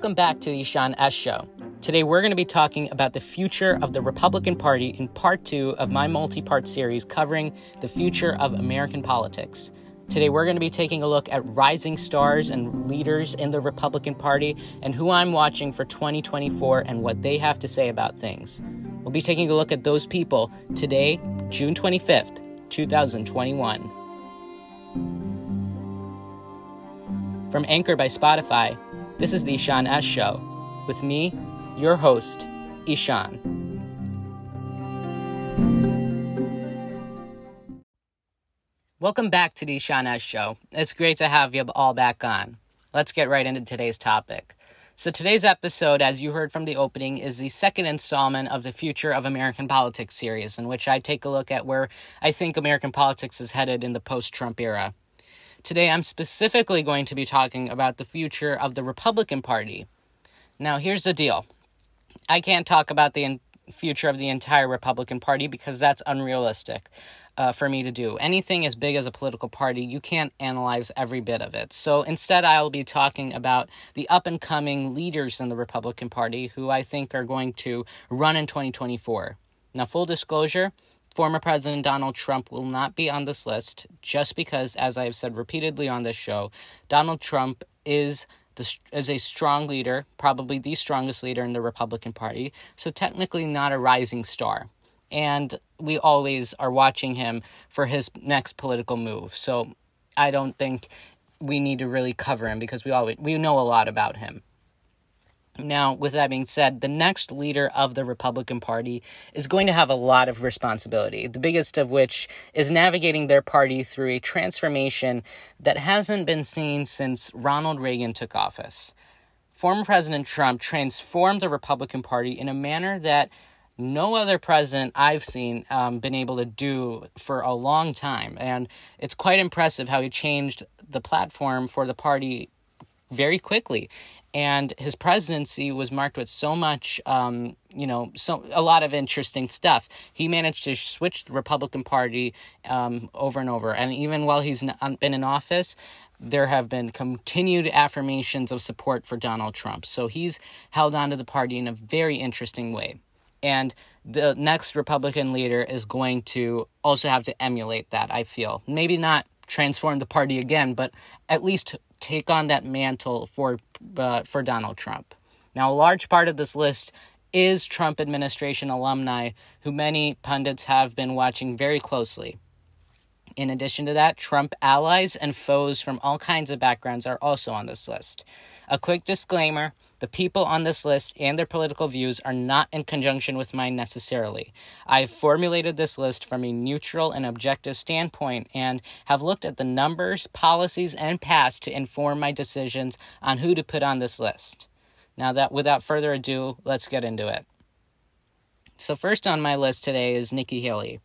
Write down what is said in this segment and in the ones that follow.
Welcome back to the Ishaan S. Show. Today we're going to be talking about the future of the Republican Party in part two of my multi part series covering the future of American politics. Today we're going to be taking a look at rising stars and leaders in the Republican Party and who I'm watching for 2024 and what they have to say about things. We'll be taking a look at those people today, June 25th, 2021. From Anchor by Spotify, this is the Ishaan S Show with me, your host, Ishaan. Welcome back to the Ishaan S Show. It's great to have you all back on. Let's get right into today's topic. So, today's episode, as you heard from the opening, is the second installment of the Future of American Politics series, in which I take a look at where I think American politics is headed in the post Trump era. Today, I'm specifically going to be talking about the future of the Republican Party. Now, here's the deal I can't talk about the in- future of the entire Republican Party because that's unrealistic uh, for me to do. Anything as big as a political party, you can't analyze every bit of it. So instead, I'll be talking about the up and coming leaders in the Republican Party who I think are going to run in 2024. Now, full disclosure, Former President Donald Trump will not be on this list just because, as I have said repeatedly on this show, Donald Trump is the, is a strong leader, probably the strongest leader in the Republican Party, so technically not a rising star. And we always are watching him for his next political move. So I don't think we need to really cover him because we always we know a lot about him. Now, with that being said, the next leader of the Republican Party is going to have a lot of responsibility, the biggest of which is navigating their party through a transformation that hasn't been seen since Ronald Reagan took office. Former President Trump transformed the Republican Party in a manner that no other president I've seen um, been able to do for a long time. And it's quite impressive how he changed the platform for the party very quickly and his presidency was marked with so much um, you know so a lot of interesting stuff. He managed to switch the republican party um, over and over. And even while he's not been in office there have been continued affirmations of support for donald trump. So he's held on to the party in a very interesting way. And the next republican leader is going to also have to emulate that i feel. Maybe not transform the party again but at least take on that mantle for uh, for Donald Trump. Now, a large part of this list is Trump administration alumni who many pundits have been watching very closely. In addition to that, Trump allies and foes from all kinds of backgrounds are also on this list. A quick disclaimer the people on this list and their political views are not in conjunction with mine necessarily. I have formulated this list from a neutral and objective standpoint and have looked at the numbers, policies, and past to inform my decisions on who to put on this list. Now, that without further ado, let's get into it. So, first on my list today is Nikki Haley.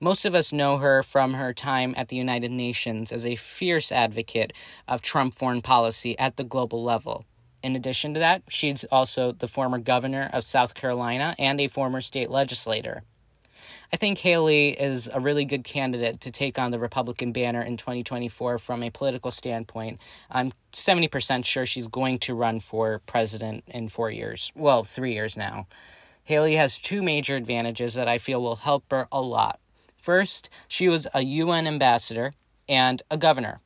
Most of us know her from her time at the United Nations as a fierce advocate of Trump foreign policy at the global level. In addition to that, she's also the former governor of South Carolina and a former state legislator. I think Haley is a really good candidate to take on the Republican banner in 2024 from a political standpoint. I'm 70% sure she's going to run for president in four years. Well, three years now. Haley has two major advantages that I feel will help her a lot. First, she was a UN ambassador and a governor,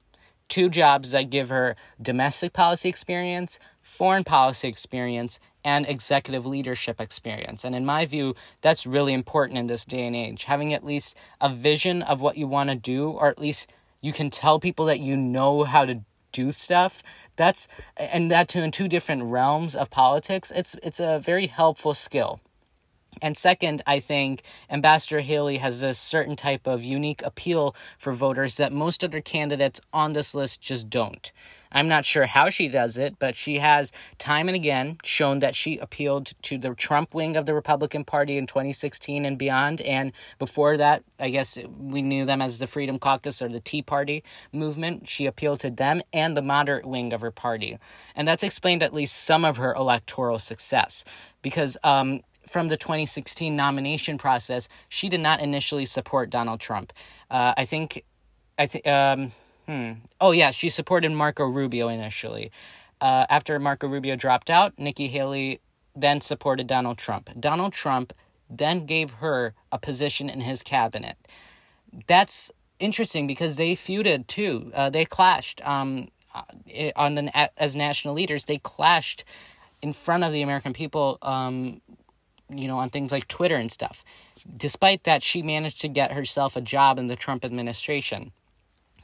two jobs that give her domestic policy experience, foreign policy experience, and executive leadership experience. And in my view, that's really important in this day and age. Having at least a vision of what you want to do, or at least you can tell people that you know how to do stuff. That's and that too in two different realms of politics. It's it's a very helpful skill. And second, I think Ambassador Haley has this certain type of unique appeal for voters that most other candidates on this list just don't. I'm not sure how she does it, but she has time and again shown that she appealed to the Trump wing of the Republican Party in 2016 and beyond. And before that, I guess we knew them as the Freedom Caucus or the Tea Party movement. She appealed to them and the moderate wing of her party. And that's explained at least some of her electoral success. Because um, from the 2016 nomination process, she did not initially support Donald Trump. Uh, I think, I think, um, hmm. Oh yeah, she supported Marco Rubio initially. uh, after Marco Rubio dropped out, Nikki Haley then supported Donald Trump. Donald Trump then gave her a position in his cabinet. That's interesting because they feuded too. Uh, they clashed um, uh, on the as national leaders. They clashed in front of the American people. Um, you know, on things like Twitter and stuff. Despite that, she managed to get herself a job in the Trump administration.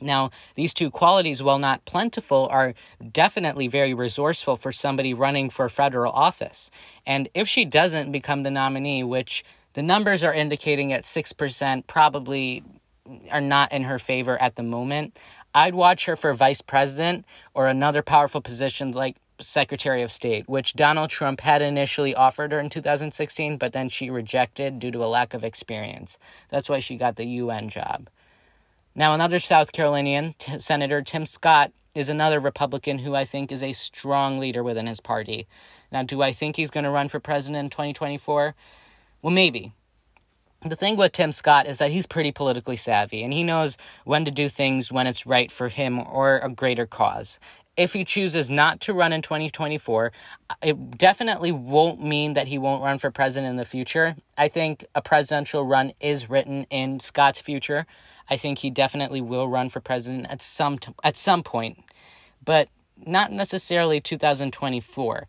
Now, these two qualities, while not plentiful, are definitely very resourceful for somebody running for federal office. And if she doesn't become the nominee, which the numbers are indicating at 6%, probably are not in her favor at the moment, I'd watch her for vice president or another powerful positions like Secretary of State, which Donald Trump had initially offered her in 2016, but then she rejected due to a lack of experience. That's why she got the UN job. Now, another South Carolinian, T- Senator Tim Scott, is another Republican who I think is a strong leader within his party. Now, do I think he's going to run for president in 2024? Well, maybe. The thing with Tim Scott is that he's pretty politically savvy and he knows when to do things when it's right for him or a greater cause if he chooses not to run in 2024, it definitely won't mean that he won't run for president in the future. I think a presidential run is written in Scott's future. I think he definitely will run for president at some t- at some point, but not necessarily 2024.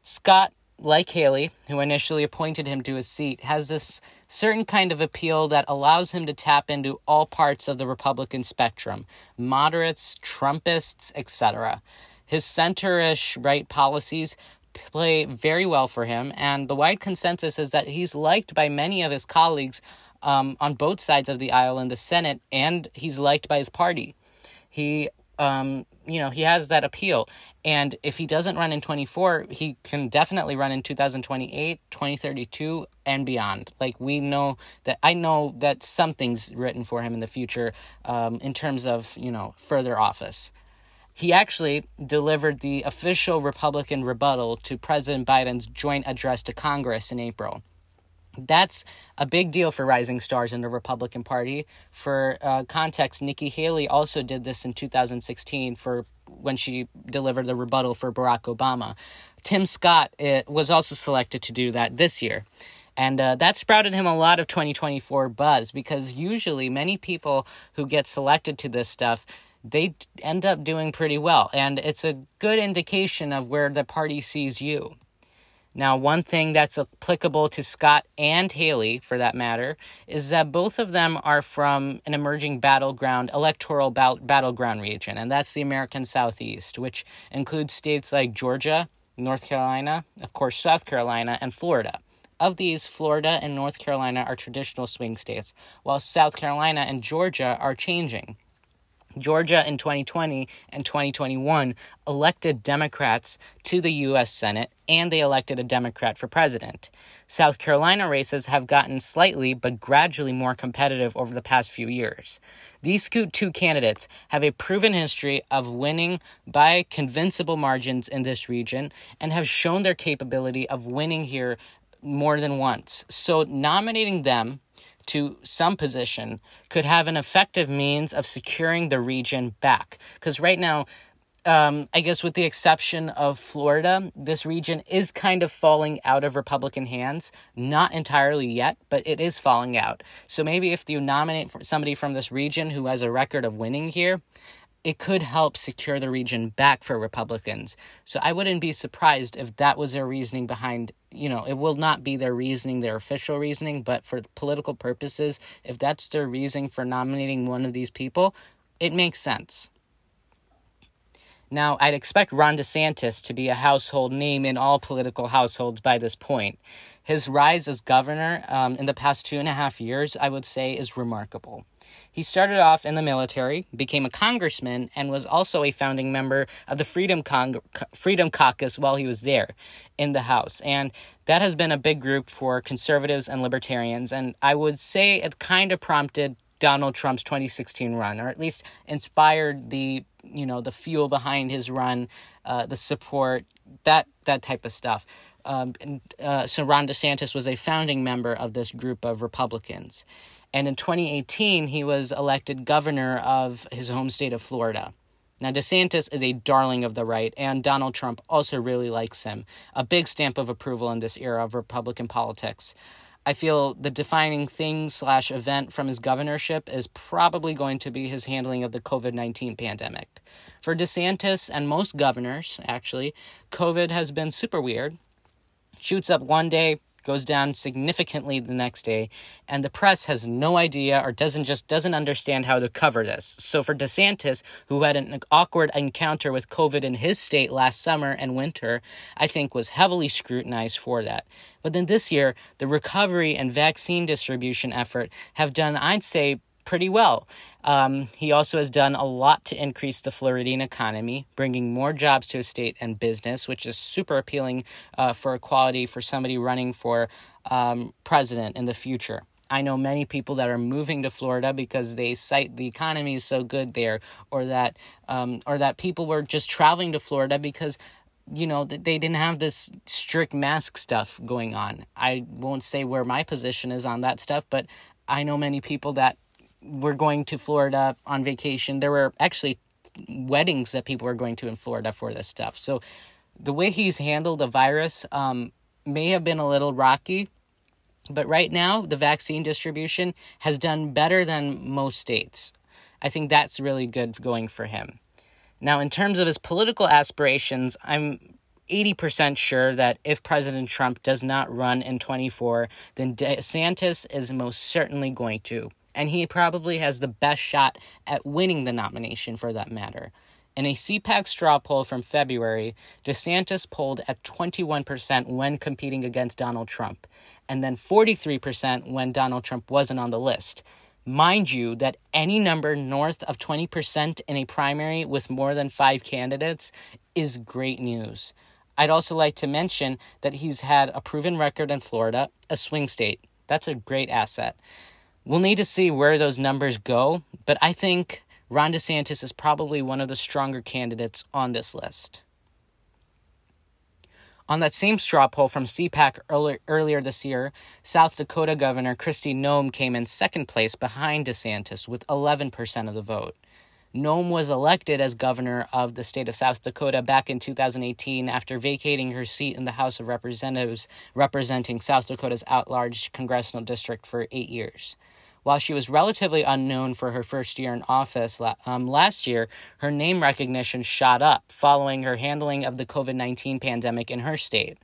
Scott, like Haley, who initially appointed him to his seat, has this certain kind of appeal that allows him to tap into all parts of the Republican spectrum moderates, Trumpists, etc. His centerish right policies play very well for him, and the wide consensus is that he's liked by many of his colleagues um, on both sides of the aisle in the Senate, and he's liked by his party. He um, you know, he has that appeal. And if he doesn't run in 24, he can definitely run in 2028, 2032, and beyond. Like, we know that I know that something's written for him in the future um, in terms of, you know, further office. He actually delivered the official Republican rebuttal to President Biden's joint address to Congress in April. That's a big deal for rising stars in the Republican Party. For uh, context, Nikki Haley also did this in 2016 for when she delivered the rebuttal for Barack Obama. Tim Scott uh, was also selected to do that this year. And uh, that sprouted him a lot of 2024 buzz because usually many people who get selected to this stuff they end up doing pretty well. And it's a good indication of where the party sees you. Now, one thing that's applicable to Scott and Haley, for that matter, is that both of them are from an emerging battleground, electoral battleground region, and that's the American Southeast, which includes states like Georgia, North Carolina, of course, South Carolina, and Florida. Of these, Florida and North Carolina are traditional swing states, while South Carolina and Georgia are changing. Georgia in 2020 and 2021 elected Democrats to the U.S. Senate and they elected a Democrat for president. South Carolina races have gotten slightly but gradually more competitive over the past few years. These two candidates have a proven history of winning by convincible margins in this region and have shown their capability of winning here more than once. So, nominating them to some position could have an effective means of securing the region back. Because right now, um, I guess with the exception of Florida, this region is kind of falling out of Republican hands. Not entirely yet, but it is falling out. So maybe if you nominate somebody from this region who has a record of winning here, it could help secure the region back for Republicans. So I wouldn't be surprised if that was their reasoning behind, you know, it will not be their reasoning, their official reasoning, but for political purposes, if that's their reasoning for nominating one of these people, it makes sense. Now, I'd expect Ron DeSantis to be a household name in all political households by this point. His rise as governor um, in the past two and a half years, I would say, is remarkable. He started off in the military, became a congressman, and was also a founding member of the Freedom, Cong- Freedom Caucus while he was there in the House. And that has been a big group for conservatives and libertarians. And I would say it kind of prompted Donald Trump's 2016 run, or at least inspired the you know the fuel behind his run, uh, the support, that that type of stuff. Um, uh, so Ron DeSantis was a founding member of this group of Republicans. And in 2018, he was elected governor of his home state of Florida. Now, DeSantis is a darling of the right, and Donald Trump also really likes him. A big stamp of approval in this era of Republican politics. I feel the defining thing slash event from his governorship is probably going to be his handling of the COVID 19 pandemic. For DeSantis and most governors, actually, COVID has been super weird. Shoots up one day, goes down significantly the next day and the press has no idea or doesn't just doesn't understand how to cover this. So for desantis who had an awkward encounter with covid in his state last summer and winter i think was heavily scrutinized for that. But then this year the recovery and vaccine distribution effort have done i'd say pretty well. Um, he also has done a lot to increase the Floridian economy, bringing more jobs to his state and business, which is super appealing uh, for equality for somebody running for um, president in the future. I know many people that are moving to Florida because they cite the economy is so good there, or that, um, or that people were just traveling to Florida because you know they didn't have this strict mask stuff going on. I won't say where my position is on that stuff, but I know many people that were going to Florida on vacation. There were actually weddings that people were going to in Florida for this stuff. So the way he's handled the virus um, may have been a little rocky, but right now the vaccine distribution has done better than most states. I think that's really good going for him. Now, in terms of his political aspirations, I'm 80% sure that if President Trump does not run in 24, then DeSantis is most certainly going to and he probably has the best shot at winning the nomination for that matter. In a CPAC straw poll from February, DeSantis polled at 21% when competing against Donald Trump, and then 43% when Donald Trump wasn't on the list. Mind you, that any number north of 20% in a primary with more than five candidates is great news. I'd also like to mention that he's had a proven record in Florida, a swing state. That's a great asset. We'll need to see where those numbers go, but I think Ron DeSantis is probably one of the stronger candidates on this list. On that same straw poll from CPAC earlier, earlier this year, South Dakota Governor Kristi Noem came in second place behind DeSantis with 11% of the vote. Noem was elected as governor of the state of South Dakota back in 2018 after vacating her seat in the House of Representatives representing South Dakota's at large congressional district for eight years. While she was relatively unknown for her first year in office um, last year, her name recognition shot up following her handling of the COVID 19 pandemic in her state.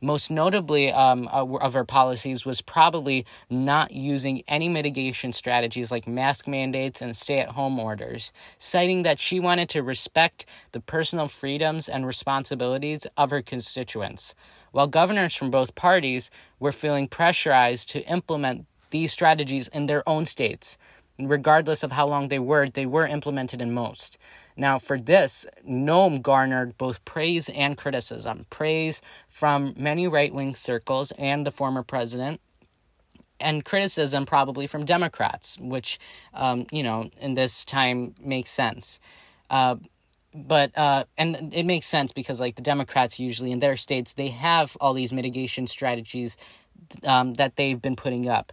Most notably um, of her policies was probably not using any mitigation strategies like mask mandates and stay at home orders, citing that she wanted to respect the personal freedoms and responsibilities of her constituents. While governors from both parties were feeling pressurized to implement these strategies in their own states. Regardless of how long they were, they were implemented in most. Now, for this, Noem garnered both praise and criticism. Praise from many right wing circles and the former president, and criticism probably from Democrats, which, um, you know, in this time makes sense. Uh, but uh, and it makes sense because like the Democrats usually in their states they have all these mitigation strategies um, that they've been putting up.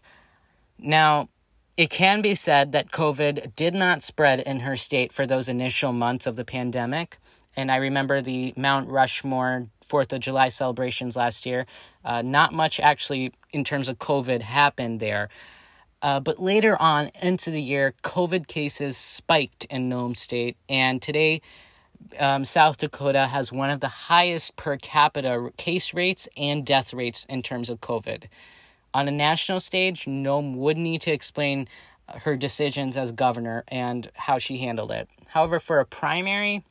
Now, it can be said that COVID did not spread in her state for those initial months of the pandemic. And I remember the Mount Rushmore Fourth of July celebrations last year. Uh, not much actually in terms of COVID happened there. Uh, but later on into the year, COVID cases spiked in Noem State. And today, um, South Dakota has one of the highest per capita case rates and death rates in terms of COVID. On a national stage, Noem would need to explain her decisions as governor and how she handled it. However, for a primary,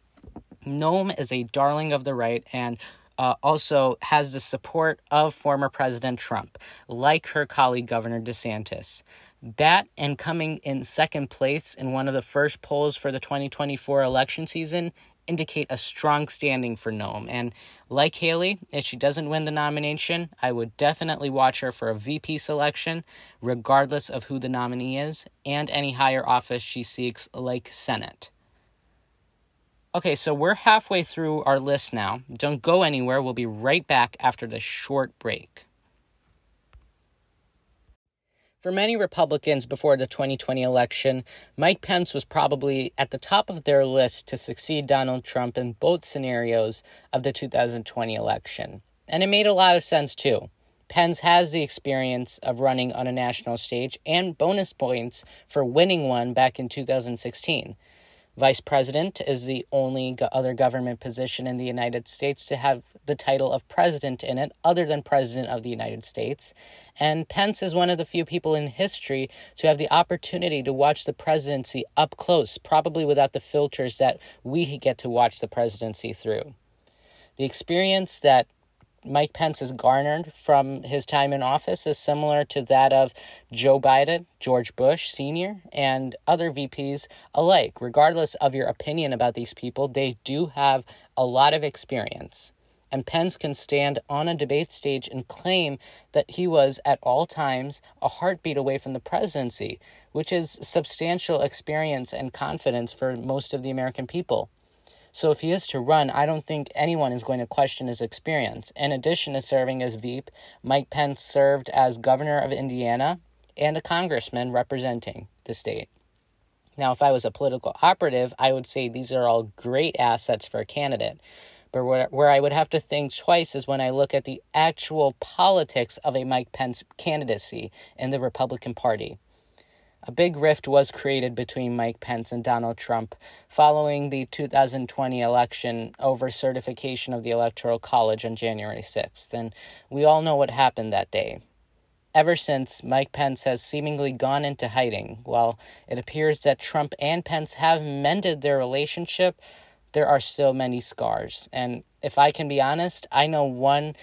Noem is a darling of the right and uh, also has the support of former President Trump, like her colleague Governor DeSantis. That and coming in second place in one of the first polls for the 2024 election season indicate a strong standing for Noem. And like Haley, if she doesn't win the nomination, I would definitely watch her for a VP selection, regardless of who the nominee is, and any higher office she seeks, like Senate. Okay, so we're halfway through our list now. Don't go anywhere. We'll be right back after this short break. For many Republicans before the 2020 election, Mike Pence was probably at the top of their list to succeed Donald Trump in both scenarios of the 2020 election. And it made a lot of sense too. Pence has the experience of running on a national stage and bonus points for winning one back in 2016. Vice president is the only other government position in the United States to have the title of president in it, other than president of the United States. And Pence is one of the few people in history to have the opportunity to watch the presidency up close, probably without the filters that we get to watch the presidency through. The experience that Mike Pence has garnered from his time in office is similar to that of Joe Biden, George Bush Sr., and other VPs alike. Regardless of your opinion about these people, they do have a lot of experience. And Pence can stand on a debate stage and claim that he was at all times a heartbeat away from the presidency, which is substantial experience and confidence for most of the American people. So if he is to run, I don't think anyone is going to question his experience. In addition to serving as Veep, Mike Pence served as governor of Indiana and a congressman representing the state. Now, if I was a political operative, I would say these are all great assets for a candidate. But where, where I would have to think twice is when I look at the actual politics of a Mike Pence candidacy in the Republican Party. A big rift was created between Mike Pence and Donald Trump following the 2020 election over certification of the Electoral College on January 6th, and we all know what happened that day. Ever since, Mike Pence has seemingly gone into hiding. While it appears that Trump and Pence have mended their relationship, there are still many scars. And if I can be honest, I know one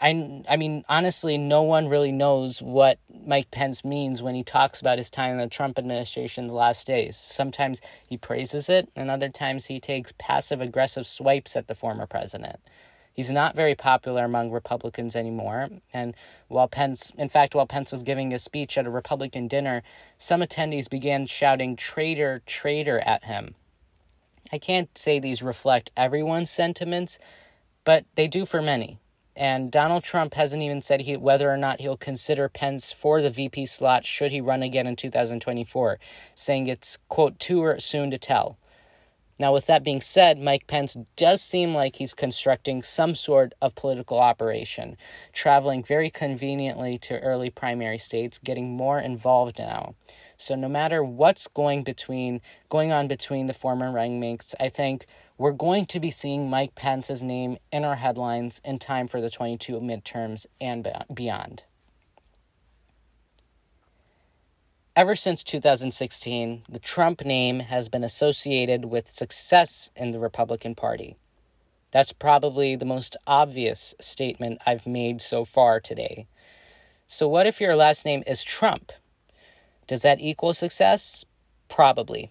I, I mean, honestly, no one really knows what Mike Pence means when he talks about his time in the Trump administration's last days. Sometimes he praises it, and other times he takes passive aggressive swipes at the former president. He's not very popular among Republicans anymore. And while Pence, in fact, while Pence was giving a speech at a Republican dinner, some attendees began shouting traitor, traitor at him. I can't say these reflect everyone's sentiments, but they do for many. And Donald Trump hasn't even said he, whether or not he'll consider Pence for the VP slot should he run again in 2024, saying it's, quote, too er, soon to tell. Now, with that being said, Mike Pence does seem like he's constructing some sort of political operation, traveling very conveniently to early primary states, getting more involved now. So, no matter what's going between going on between the former running mates, I think we're going to be seeing Mike Pence's name in our headlines in time for the 22 midterms and beyond. Ever since 2016, the Trump name has been associated with success in the Republican Party. That's probably the most obvious statement I've made so far today. So, what if your last name is Trump? Does that equal success? Probably.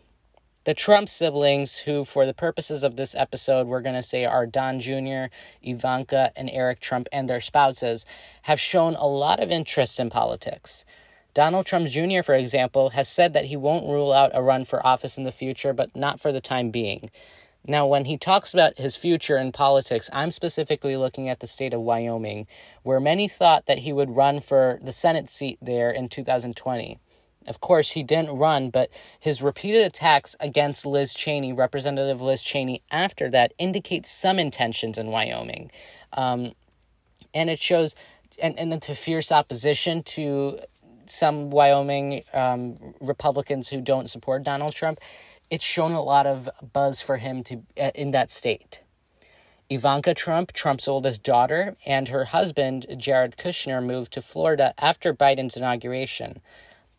The Trump siblings, who, for the purposes of this episode, we're going to say are Don Jr., Ivanka, and Eric Trump and their spouses, have shown a lot of interest in politics. Donald Trump Jr., for example, has said that he won't rule out a run for office in the future, but not for the time being. Now, when he talks about his future in politics, I'm specifically looking at the state of Wyoming, where many thought that he would run for the Senate seat there in 2020. Of course, he didn't run, but his repeated attacks against Liz Cheney, Representative Liz Cheney, after that indicate some intentions in Wyoming. Um, and it shows, and, and then to fierce opposition to some Wyoming um, Republicans who don't support Donald Trump. It's shown a lot of buzz for him to uh, in that state. Ivanka Trump, Trump's oldest daughter, and her husband, Jared Kushner, moved to Florida after Biden's inauguration.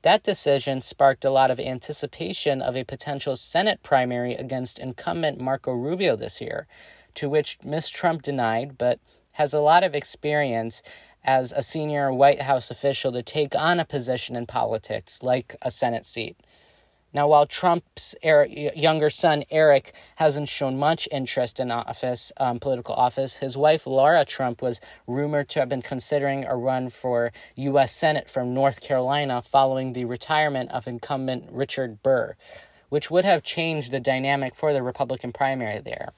That decision sparked a lot of anticipation of a potential Senate primary against incumbent Marco Rubio this year, to which Ms. Trump denied, but has a lot of experience as a senior White House official to take on a position in politics, like a Senate seat. Now, while Trump's younger son, Eric, hasn't shown much interest in office, um, political office, his wife, Laura Trump, was rumored to have been considering a run for U.S. Senate from North Carolina following the retirement of incumbent Richard Burr, which would have changed the dynamic for the Republican primary there.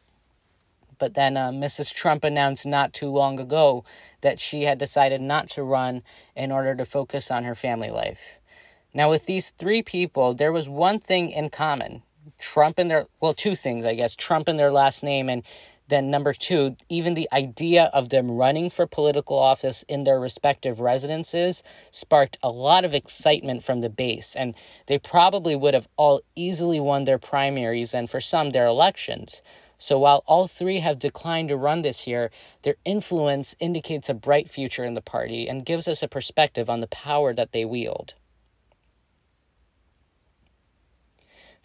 But then uh, Mrs. Trump announced not too long ago that she had decided not to run in order to focus on her family life. Now, with these three people, there was one thing in common. Trump in their, well, two things, I guess. Trump in their last name, and then number two, even the idea of them running for political office in their respective residences sparked a lot of excitement from the base. And they probably would have all easily won their primaries and for some, their elections. So while all three have declined to run this year, their influence indicates a bright future in the party and gives us a perspective on the power that they wield.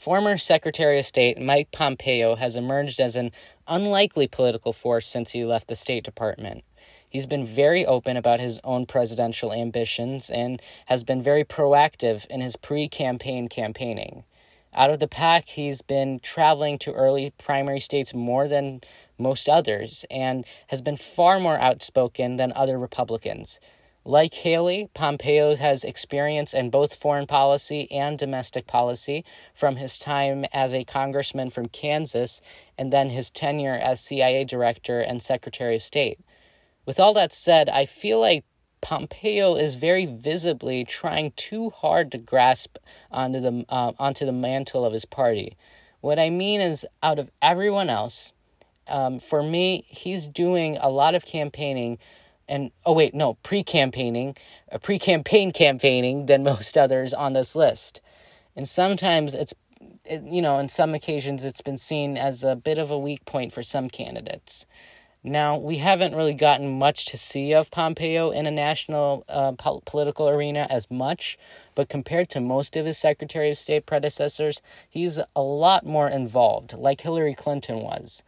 Former Secretary of State Mike Pompeo has emerged as an unlikely political force since he left the State Department. He's been very open about his own presidential ambitions and has been very proactive in his pre campaign campaigning. Out of the pack, he's been traveling to early primary states more than most others and has been far more outspoken than other Republicans. Like Haley, Pompeo has experience in both foreign policy and domestic policy from his time as a congressman from Kansas and then his tenure as CIA director and Secretary of State. With all that said, I feel like Pompeo is very visibly trying too hard to grasp onto the uh, onto the mantle of his party. What I mean is, out of everyone else, um, for me, he's doing a lot of campaigning and oh wait no pre-campaigning a pre-campaign campaigning than most others on this list. And sometimes it's it, you know in some occasions it's been seen as a bit of a weak point for some candidates. Now we haven't really gotten much to see of pompeo in a national uh, po- political arena as much but compared to most of his secretary of state predecessors he's a lot more involved like hillary clinton was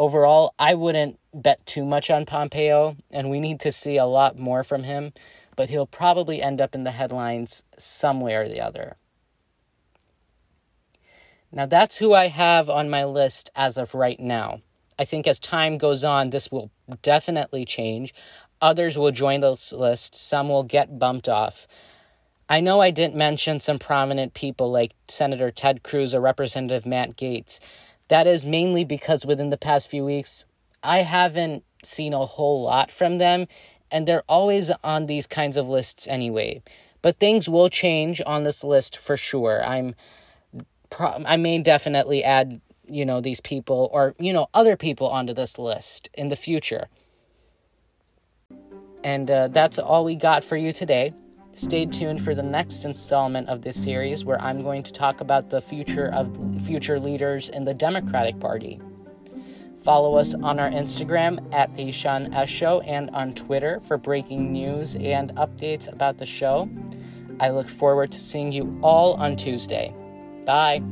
overall, I wouldn't bet too much on Pompeo, and we need to see a lot more from him, but he'll probably end up in the headlines some way or the other. Now, that's who I have on my list as of right now. I think as time goes on, this will definitely change. Others will join this list, some will get bumped off. I know I didn't mention some prominent people like Senator Ted Cruz or Representative Matt Gaetz. That is mainly because within the past few weeks, I haven't seen a whole lot from them, and they're always on these kinds of lists anyway. But things will change on this list for sure. I'm I may definitely add, you know, these people or, you know, other people onto this list in the future. And uh, that's all we got for you today. Stay tuned for the next installment of this series where I'm going to talk about the future of future leaders in the Democratic Party. Follow us on our Instagram at the Ishaan S Show and on Twitter for breaking news and updates about the show. I look forward to seeing you all on Tuesday. Bye.